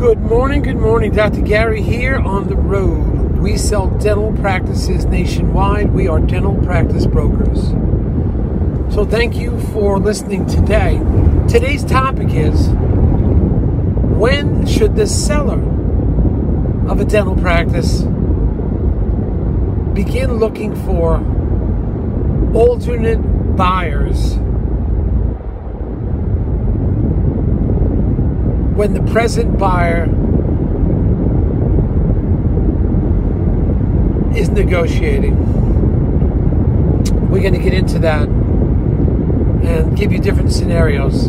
Good morning, good morning. Dr. Gary here on the road. We sell dental practices nationwide. We are dental practice brokers. So thank you for listening today. Today's topic is when should the seller of a dental practice begin looking for alternate buyers when the present buyer is negotiating. We're going to get into that and give you different scenarios.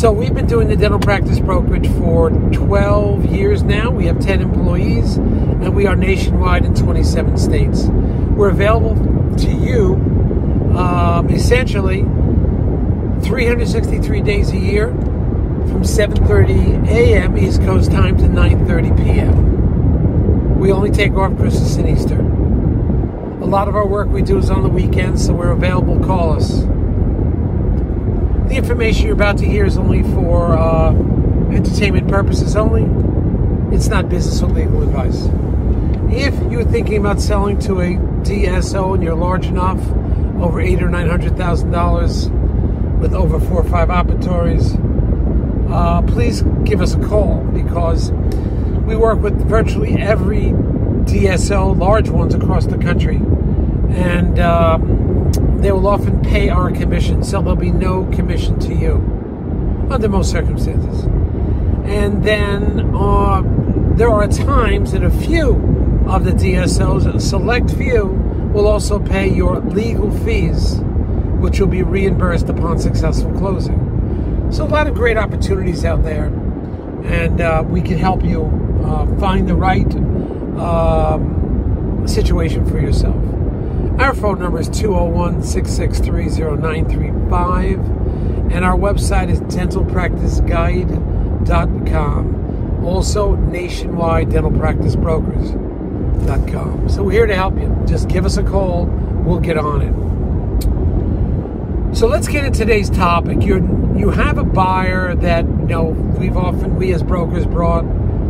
So, we've been doing the dental practice brokerage for 12 years now. We have 10 employees and we are nationwide in 27 states. We're available to you um, essentially 363 days a year from 7:30 a.m. East Coast time to 9:30 p.m. We only take off Christmas and Easter. A lot of our work we do is on the weekends, so we're available. Call us. The information you're about to hear is only for uh, entertainment purposes only. It's not business or legal advice. If you're thinking about selling to a DSO and you're large enough, over eight or nine hundred thousand dollars, with over four or five operatories, uh, please give us a call because we work with virtually every DSO, large ones across the country, and um, they will often pay our commission, so there'll be no commission to you under most circumstances. And then uh, there are times that a few of the DSOs, a select few, will also pay your legal fees, which will be reimbursed upon successful closing. So a lot of great opportunities out there, and uh, we can help you uh, find the right um, situation for yourself. Our phone number is 201 663 0935, and our website is dentalpracticeguide.com. Also, nationwide dental practice brokers.com. So we're here to help you. Just give us a call, we'll get on it. So let's get into today's topic. You you have a buyer that you know we've often we as brokers brought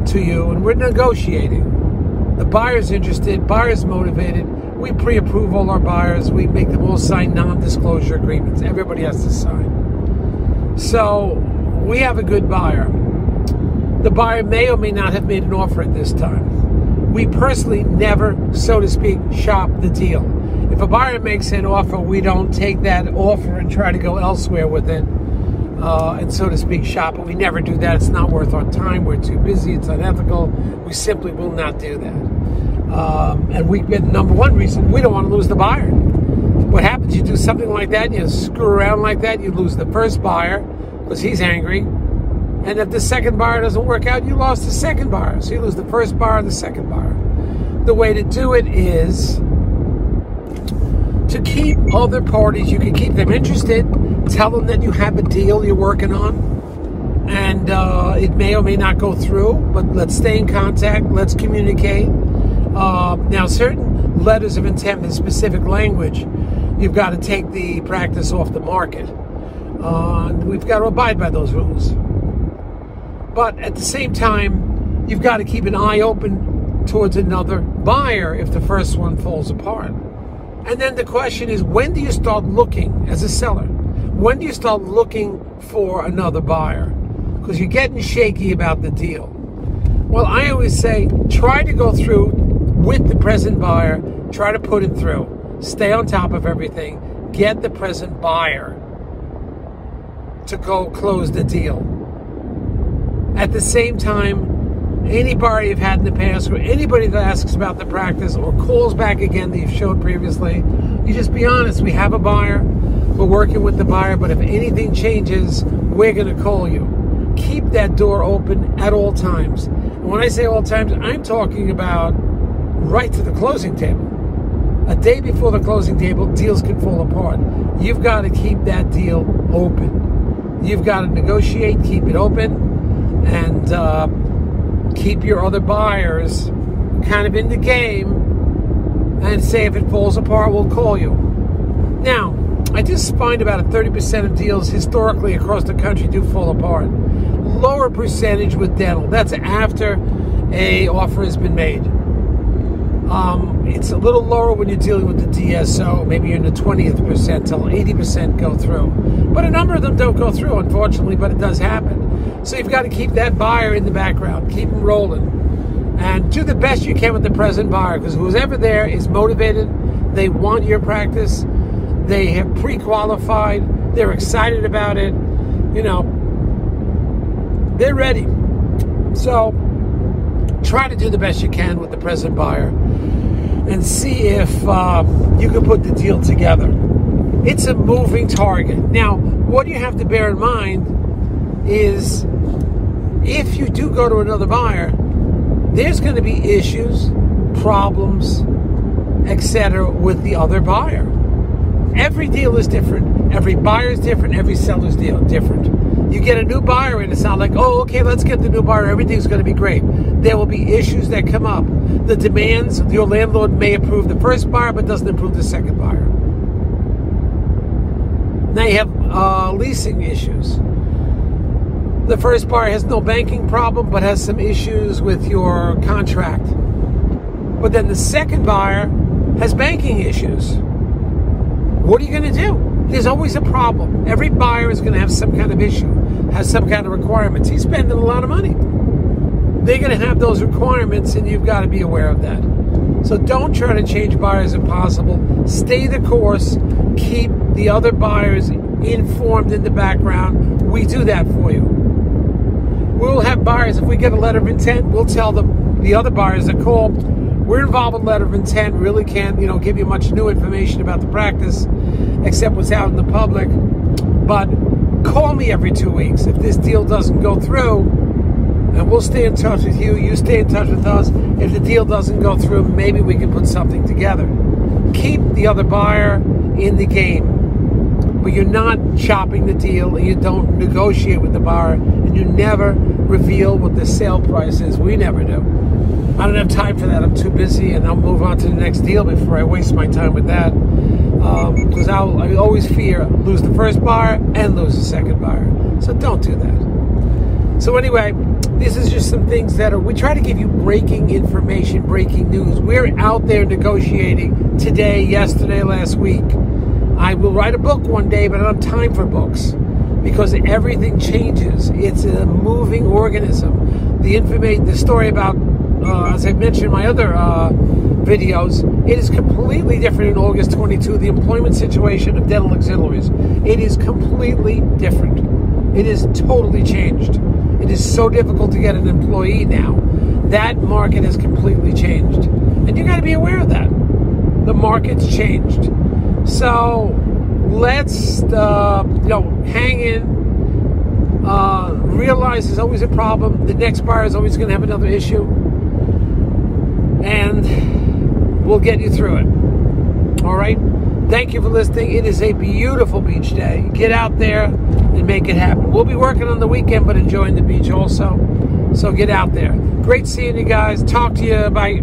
to you, and we're negotiating. The buyer's interested, buyer's motivated. We pre-approve all our buyers. We make them all sign non-disclosure agreements. Everybody has to sign. So we have a good buyer. The buyer may or may not have made an offer at this time. We personally never, so to speak, shop the deal if a buyer makes an offer, we don't take that offer and try to go elsewhere with it, uh, and so to speak, shop it. We never do that. It's not worth our time. We're too busy. It's unethical. We simply will not do that. Um, and we, the number one reason, we don't want to lose the buyer. What happens? You do something like that, you screw around like that, you lose the first buyer because he's angry. And if the second buyer doesn't work out, you lost the second buyer. So you lose the first buyer, and the second buyer. The way to do it is to keep other parties, you can keep them interested. Tell them that you have a deal you're working on, and uh, it may or may not go through. But let's stay in contact. Let's communicate. Uh, now, certain letters of intent in specific language, you've got to take the practice off the market. Uh, we've got to abide by those rules. But at the same time, you've got to keep an eye open towards another buyer if the first one falls apart. And then the question is when do you start looking as a seller? When do you start looking for another buyer? Because you're getting shaky about the deal. Well, I always say try to go through with the present buyer, try to put it through, stay on top of everything, get the present buyer to go close the deal. At the same time, anybody you've had in the past or anybody that asks about the practice or calls back again that you've showed previously, you just be honest. We have a buyer, we're working with the buyer, but if anything changes, we're going to call you. Keep that door open at all times. And when I say all times, I'm talking about right to the closing table. A day before the closing table, deals can fall apart. You've got to keep that deal open. You've got to negotiate, keep it open, and uh, keep your other buyers kind of in the game and say if it falls apart, we'll call you. Now, I just find about a 30% of deals historically across the country do fall apart. Lower percentage with dental. That's after a offer has been made. Um, it's a little lower when you're dealing with the DSO. Maybe you're in the 20th percentile, 80% go through. But a number of them don't go through, unfortunately, but it does happen. So you've got to keep that buyer in the background, keep them rolling, and do the best you can with the present buyer because who's ever there is motivated. They want your practice. They have pre qualified. They're excited about it. You know, they're ready. So try to do the best you can with the present buyer and see if uh, you can put the deal together. It's a moving target. Now, what do you have to bear in mind is if you do go to another buyer, there's going to be issues, problems, etc., with the other buyer. Every deal is different. Every buyer is different. Every seller's deal different. You get a new buyer and it's not like, oh, okay, let's get the new buyer. Everything's going to be great. There will be issues that come up. The demands, your landlord may approve the first buyer but doesn't approve the second buyer. Now you have uh, leasing issues. The first buyer has no banking problem but has some issues with your contract. But then the second buyer has banking issues. What are you going to do? There's always a problem. Every buyer is going to have some kind of issue, has some kind of requirements. He's spending a lot of money. They're going to have those requirements, and you've got to be aware of that. So don't try to change buyers if possible. Stay the course. Keep the other buyers informed in the background. We do that for you. We'll have buyers, if we get a letter of intent, we'll tell them the other buyers that call we're involved with letter of intent. Really can't, you know, give you much new information about the practice, except what's out in the public. But call me every two weeks if this deal doesn't go through, and we'll stay in touch with you. You stay in touch with us. If the deal doesn't go through, maybe we can put something together. Keep the other buyer in the game, but you're not chopping the deal, and you don't negotiate with the buyer, you never reveal what the sale price is. We never do. I don't have time for that. I'm too busy, and I'll move on to the next deal before I waste my time with that. Because um, I always fear lose the first buyer and lose the second buyer. So don't do that. So anyway, this is just some things that are. We try to give you breaking information, breaking news. We're out there negotiating today, yesterday, last week. I will write a book one day, but I don't have time for books because everything changes. It's a moving organism. The information, the story about uh, as I mentioned in my other uh, videos, it is completely different in August 22. The employment situation of dental auxiliaries, it is completely different. It is totally changed. It is so difficult to get an employee now. That market has completely changed, and you got to be aware of that. The market's changed, so let's uh, you know hang in. Uh, realize there's always a problem. The next buyer is always going to have another issue and we'll get you through it. All right? Thank you for listening. It is a beautiful beach day. Get out there and make it happen. We'll be working on the weekend, but enjoying the beach also. So get out there. Great seeing you guys. Talk to you. Bye.